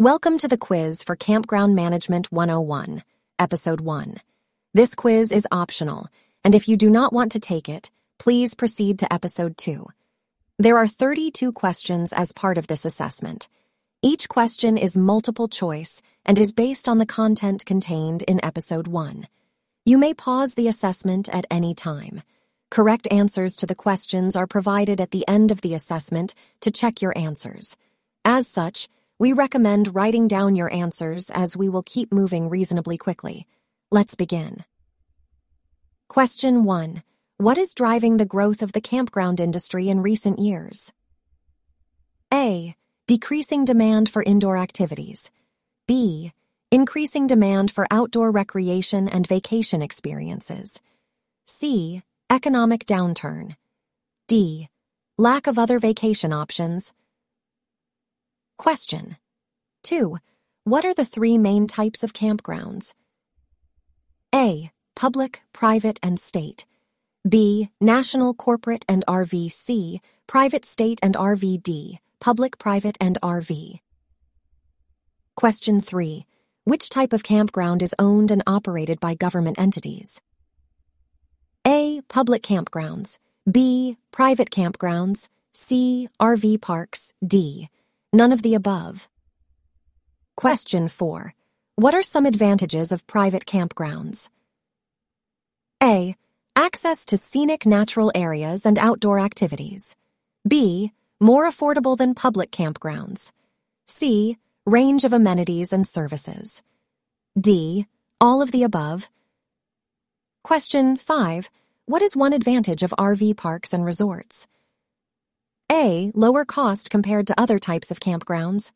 Welcome to the quiz for Campground Management 101, Episode 1. This quiz is optional, and if you do not want to take it, please proceed to Episode 2. There are 32 questions as part of this assessment. Each question is multiple choice and is based on the content contained in Episode 1. You may pause the assessment at any time. Correct answers to the questions are provided at the end of the assessment to check your answers. As such, we recommend writing down your answers as we will keep moving reasonably quickly. Let's begin. Question 1. What is driving the growth of the campground industry in recent years? A. Decreasing demand for indoor activities. B. Increasing demand for outdoor recreation and vacation experiences. C. Economic downturn. D. Lack of other vacation options. Question 2. What are the three main types of campgrounds? A. Public, private, and state. B. National, corporate, and RV. C. Private, state, and RV. D. Public, private, and RV. Question 3. Which type of campground is owned and operated by government entities? A. Public campgrounds. B. Private campgrounds. C. RV parks. D. None of the above. Question 4. What are some advantages of private campgrounds? A. Access to scenic natural areas and outdoor activities. B. More affordable than public campgrounds. C. Range of amenities and services. D. All of the above. Question 5. What is one advantage of RV parks and resorts? A. Lower cost compared to other types of campgrounds.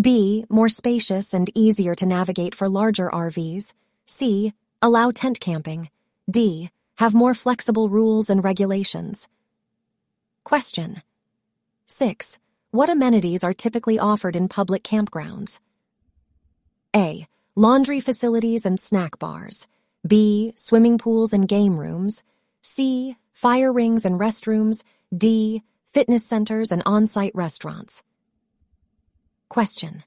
B. More spacious and easier to navigate for larger RVs. C. Allow tent camping. D. Have more flexible rules and regulations. Question 6. What amenities are typically offered in public campgrounds? A. Laundry facilities and snack bars. B. Swimming pools and game rooms. C. Fire rings and restrooms. D fitness centers, and on-site restaurants. Question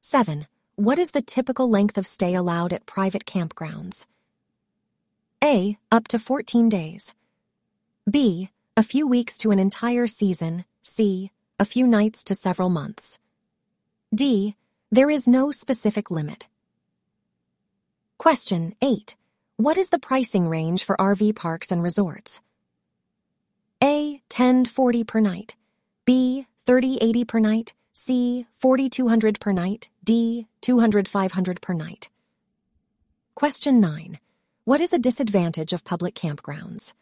7. What is the typical length of stay allowed at private campgrounds? A. Up to 14 days. B. A few weeks to an entire season. C. A few nights to several months. D. There is no specific limit. Question 8. What is the pricing range for RV parks and resorts? A. 1040 per night. B. 3080 per night. C. 4200 per night. D. 200 500 per night. Question 9. What is a disadvantage of public campgrounds?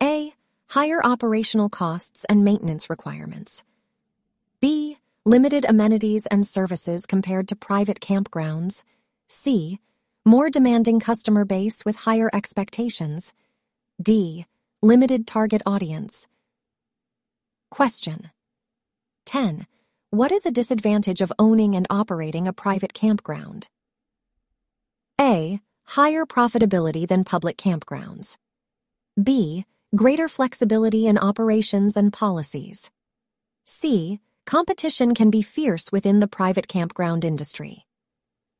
A. Higher operational costs and maintenance requirements. B. Limited amenities and services compared to private campgrounds. C. More demanding customer base with higher expectations. D Limited target audience. Question 10. What is a disadvantage of owning and operating a private campground? A. Higher profitability than public campgrounds. B. Greater flexibility in operations and policies. C. Competition can be fierce within the private campground industry.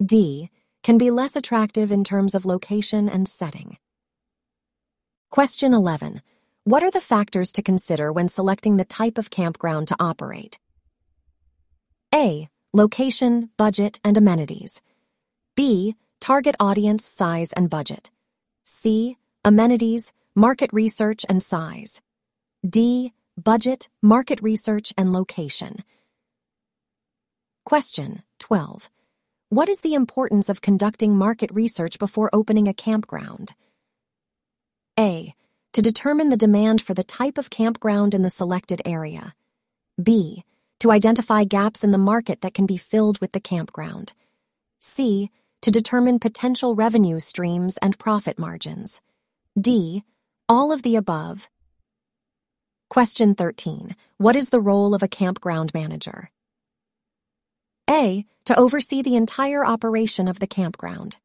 D. Can be less attractive in terms of location and setting. Question 11. What are the factors to consider when selecting the type of campground to operate? A. Location, budget, and amenities. B. Target audience, size, and budget. C. Amenities, market research, and size. D. Budget, market research, and location. Question 12. What is the importance of conducting market research before opening a campground? A. To determine the demand for the type of campground in the selected area. B. To identify gaps in the market that can be filled with the campground. C. To determine potential revenue streams and profit margins. D. All of the above. Question 13. What is the role of a campground manager? A. To oversee the entire operation of the campground.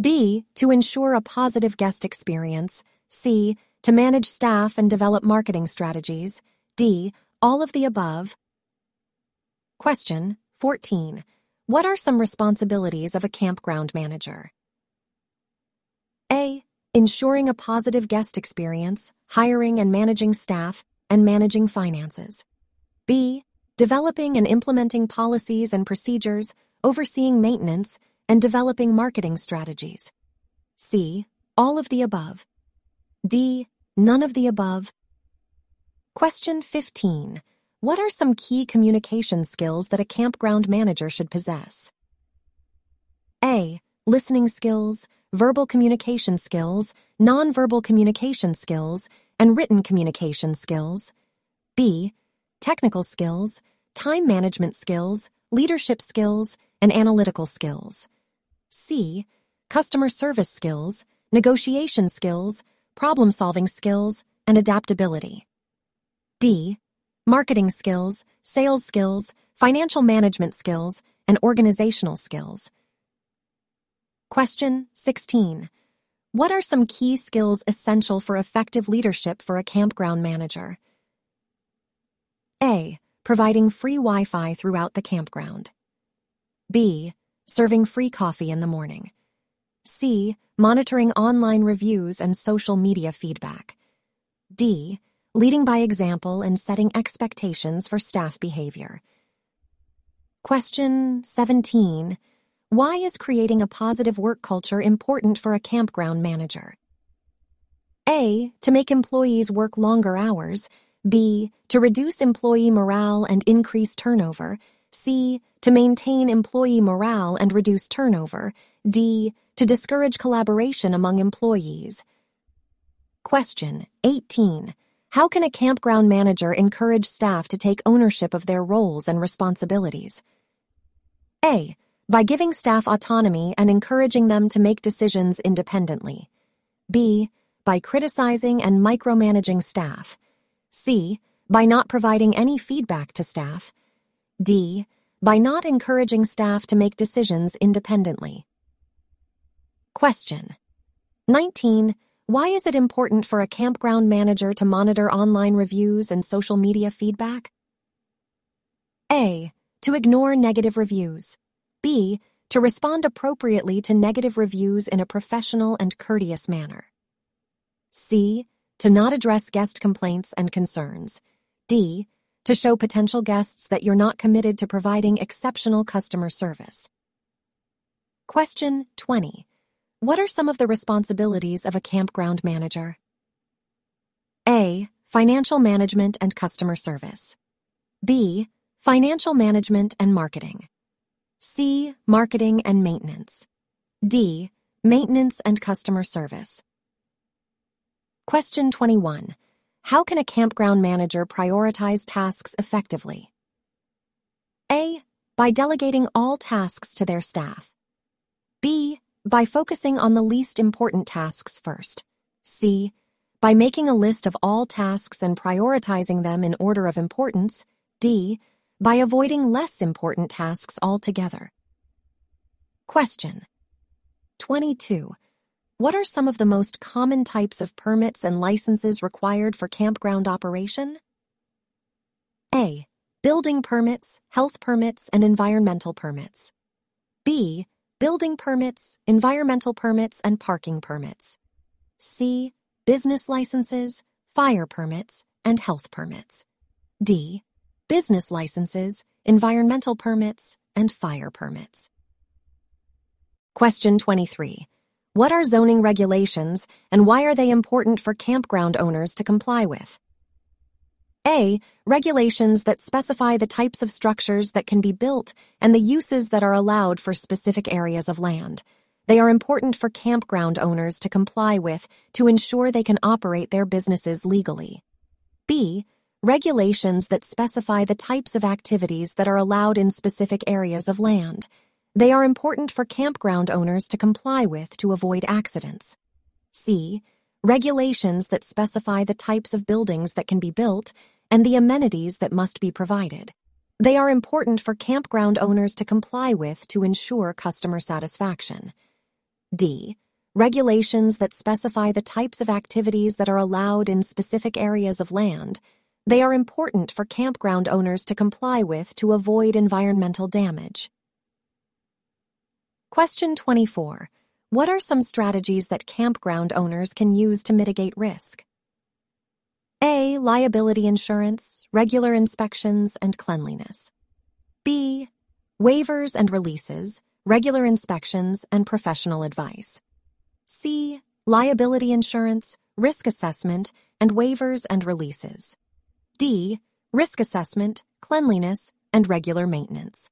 B. To ensure a positive guest experience. C. To manage staff and develop marketing strategies. D. All of the above. Question 14. What are some responsibilities of a campground manager? A. Ensuring a positive guest experience, hiring and managing staff, and managing finances. B. Developing and implementing policies and procedures, overseeing maintenance, and developing marketing strategies. C. All of the above. D. None of the above. Question 15. What are some key communication skills that a campground manager should possess? A. Listening skills, verbal communication skills, nonverbal communication skills, and written communication skills. B. Technical skills, time management skills, leadership skills, and analytical skills. C. Customer service skills, negotiation skills, problem solving skills, and adaptability. D marketing skills, sales skills, financial management skills, and organizational skills. Question 16. What are some key skills essential for effective leadership for a campground manager? A. Providing free Wi Fi throughout the campground. B. Serving free coffee in the morning. C. Monitoring online reviews and social media feedback. D leading by example and setting expectations for staff behavior. Question 17. Why is creating a positive work culture important for a campground manager? A. To make employees work longer hours. B. To reduce employee morale and increase turnover. C. To maintain employee morale and reduce turnover. D. To discourage collaboration among employees. Question 18. How can a campground manager encourage staff to take ownership of their roles and responsibilities? A. By giving staff autonomy and encouraging them to make decisions independently. B. By criticizing and micromanaging staff. C. By not providing any feedback to staff. D. By not encouraging staff to make decisions independently. Question 19. Why is it important for a campground manager to monitor online reviews and social media feedback? A. To ignore negative reviews. B. To respond appropriately to negative reviews in a professional and courteous manner. C. To not address guest complaints and concerns. D. To show potential guests that you're not committed to providing exceptional customer service. Question 20. What are some of the responsibilities of a campground manager? A. Financial management and customer service. B. Financial management and marketing. C. Marketing and maintenance. D. Maintenance and customer service. Question 21. How can a campground manager prioritize tasks effectively? A. By delegating all tasks to their staff. B by focusing on the least important tasks first. C. By making a list of all tasks and prioritizing them in order of importance. D. By avoiding less important tasks altogether. Question 22. What are some of the most common types of permits and licenses required for campground operation? A. Building permits, health permits, and environmental permits. B building permits, environmental permits, and parking permits. C. Business licenses, fire permits, and health permits. D. Business licenses, environmental permits, and fire permits. Question 23. What are zoning regulations and why are they important for campground owners to comply with? A. Regulations that specify the types of structures that can be built and the uses that are allowed for specific areas of land. They are important for campground owners to comply with to ensure they can operate their businesses legally. B. Regulations that specify the types of activities that are allowed in specific areas of land. They are important for campground owners to comply with to avoid accidents. C regulations that specify the types of buildings that can be built, and the amenities that must be provided. They are important for campground owners to comply with to ensure customer satisfaction. D. Regulations that specify the types of activities that are allowed in specific areas of land. They are important for campground owners to comply with to avoid environmental damage. Question 24. What are some strategies that campground owners can use to mitigate risk? A. Liability insurance, regular inspections, and cleanliness. B. Waivers and releases, regular inspections, and professional advice. C. Liability insurance, risk assessment, and waivers and releases. D. Risk assessment, cleanliness, and regular maintenance.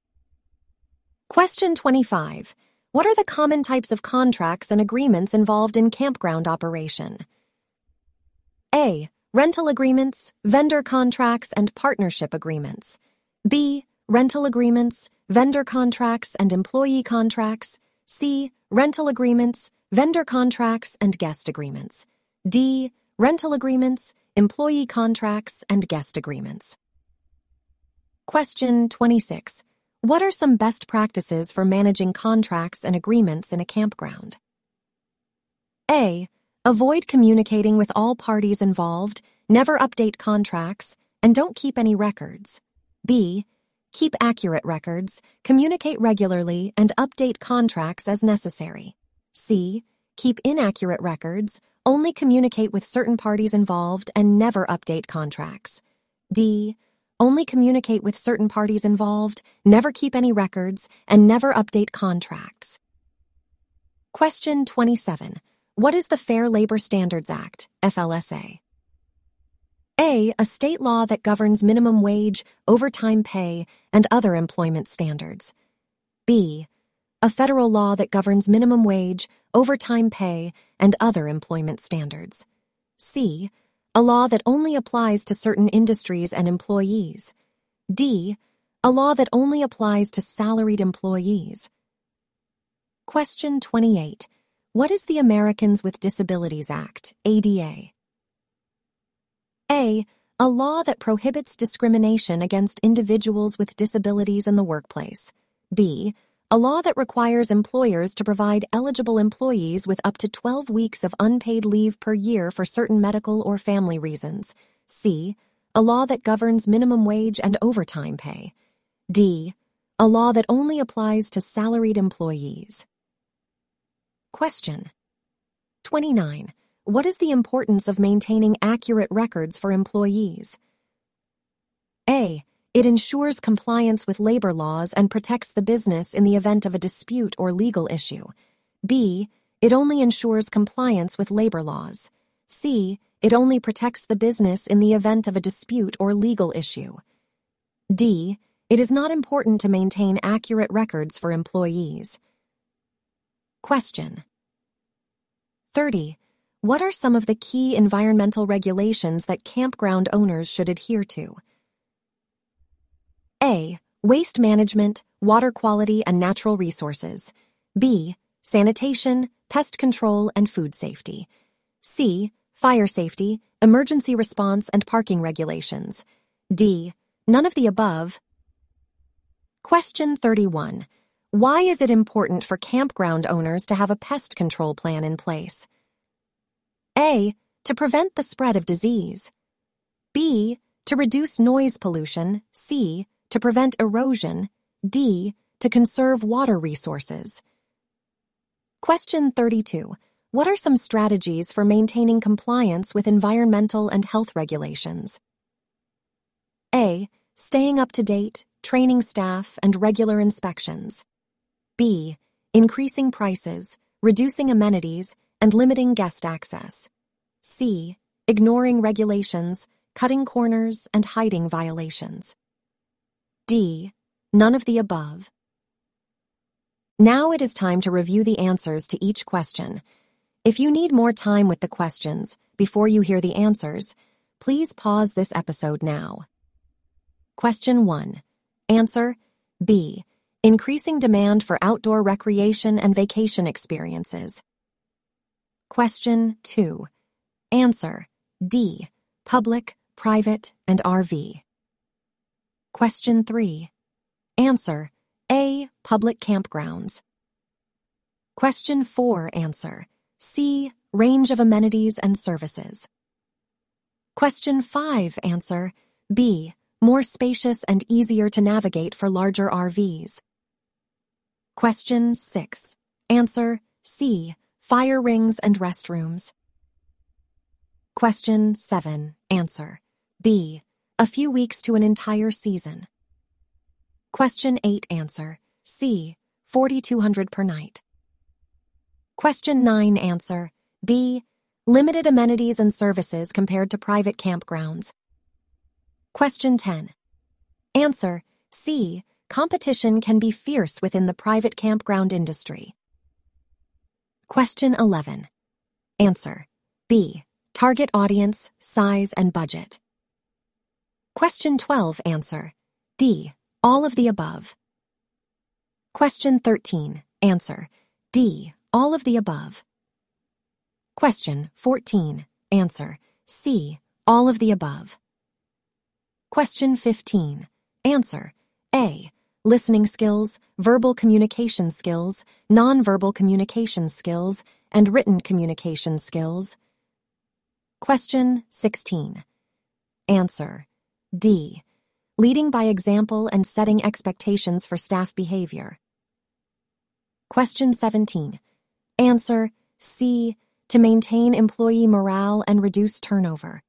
Question 25. What are the common types of contracts and agreements involved in campground operation? A. Rental agreements, vendor contracts, and partnership agreements. B. Rental agreements, vendor contracts, and employee contracts. C. Rental agreements, vendor contracts, and guest agreements. D. Rental agreements, employee contracts, and guest agreements. Question 26. What are some best practices for managing contracts and agreements in a campground? A. Avoid communicating with all parties involved, never update contracts, and don't keep any records. B. Keep accurate records, communicate regularly, and update contracts as necessary. C. Keep inaccurate records, only communicate with certain parties involved, and never update contracts. D only communicate with certain parties involved, never keep any records, and never update contracts. Question 27. What is the Fair Labor Standards Act, FLSA? A. A state law that governs minimum wage, overtime pay, and other employment standards. B. A federal law that governs minimum wage, overtime pay, and other employment standards. C a law that only applies to certain industries and employees. D. A law that only applies to salaried employees. Question 28. What is the Americans with Disabilities Act, ADA? A. A law that prohibits discrimination against individuals with disabilities in the workplace. B a law that requires employers to provide eligible employees with up to 12 weeks of unpaid leave per year for certain medical or family reasons. C. A law that governs minimum wage and overtime pay. D. A law that only applies to salaried employees. Question 29. What is the importance of maintaining accurate records for employees? A. It ensures compliance with labor laws and protects the business in the event of a dispute or legal issue. B. It only ensures compliance with labor laws. C. It only protects the business in the event of a dispute or legal issue. D. It is not important to maintain accurate records for employees. Question 30. What are some of the key environmental regulations that campground owners should adhere to? A. Waste management, water quality, and natural resources. B. Sanitation, pest control, and food safety. C. Fire safety, emergency response, and parking regulations. D. None of the above. Question 31. Why is it important for campground owners to have a pest control plan in place? A. To prevent the spread of disease. B. To reduce noise pollution. C to prevent erosion, D. To conserve water resources. Question 32. What are some strategies for maintaining compliance with environmental and health regulations? A. Staying up to date, training staff, and regular inspections. B. Increasing prices, reducing amenities, and limiting guest access. C. Ignoring regulations, cutting corners, and hiding violations. D. None of the above. Now it is time to review the answers to each question. If you need more time with the questions before you hear the answers, please pause this episode now. Question 1. Answer B. Increasing demand for outdoor recreation and vacation experiences. Question 2. Answer D. Public, private, and RV. Question 3. Answer A. Public campgrounds. Question 4. Answer C. Range of amenities and services. Question 5. Answer B. More spacious and easier to navigate for larger RVs. Question 6. Answer C. Fire rings and restrooms. Question 7. Answer B. A few weeks to an entire season. Question 8. Answer C. 4200 per night. Question 9. Answer B. Limited amenities and services compared to private campgrounds. Question 10. Answer C. Competition can be fierce within the private campground industry. Question 11. Answer B. Target audience, size, and budget. Question 12. Answer D. All of the above. Question 13. Answer D. All of the above. Question 14. Answer C. All of the above. Question 15. Answer A. Listening skills, verbal communication skills, nonverbal communication skills, and written communication skills. Question 16. Answer D. Leading by example and setting expectations for staff behavior. Question 17. Answer C to maintain employee morale and reduce turnover.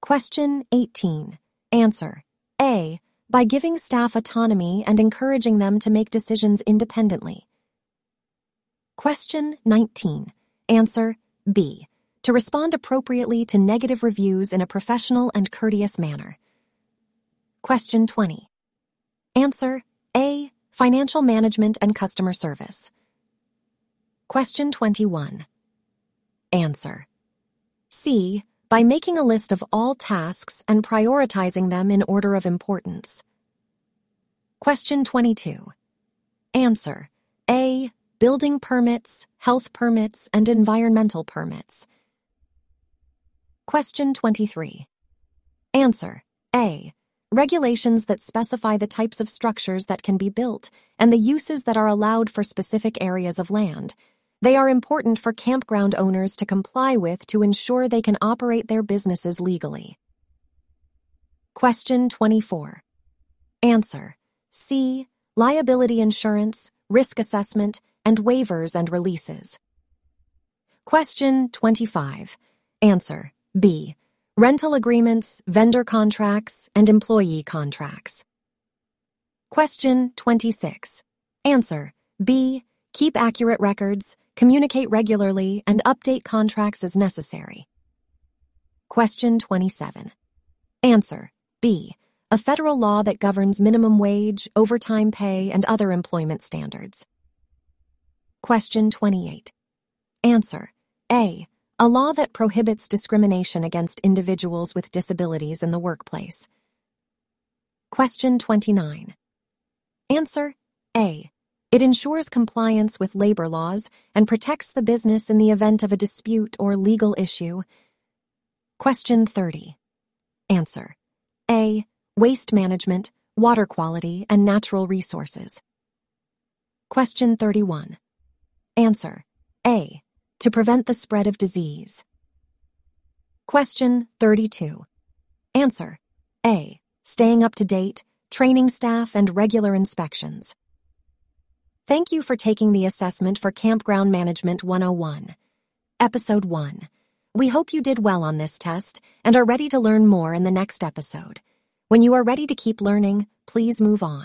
Question 18. Answer A. By giving staff autonomy and encouraging them to make decisions independently. Question 19. Answer B. To respond appropriately to negative reviews in a professional and courteous manner. Question 20. Answer A. Financial management and customer service. Question 21. Answer. C. By making a list of all tasks and prioritizing them in order of importance. Question 22. Answer. A. Building permits, health permits, and environmental permits. Question 23. Answer. A. Regulations that specify the types of structures that can be built and the uses that are allowed for specific areas of land they are important for campground owners to comply with to ensure they can operate their businesses legally. Question 24. Answer C. Liability insurance, risk assessment, and waivers and releases. Question 25. Answer B. Rental agreements, vendor contracts, and employee contracts. Question 26. Answer B. Keep accurate records, communicate regularly, and update contracts as necessary. Question 27. Answer B. A federal law that governs minimum wage, overtime pay, and other employment standards. Question 28. Answer A. A law that prohibits discrimination against individuals with disabilities in the workplace. Question 29. Answer A. It ensures compliance with labor laws and protects the business in the event of a dispute or legal issue. Question 30. Answer. A. Waste management, water quality, and natural resources. Question 31. Answer. A. To prevent the spread of disease. Question 32. Answer. A. Staying up to date, training staff, and regular inspections. Thank you for taking the assessment for Campground Management 101. Episode 1. We hope you did well on this test and are ready to learn more in the next episode. When you are ready to keep learning, please move on.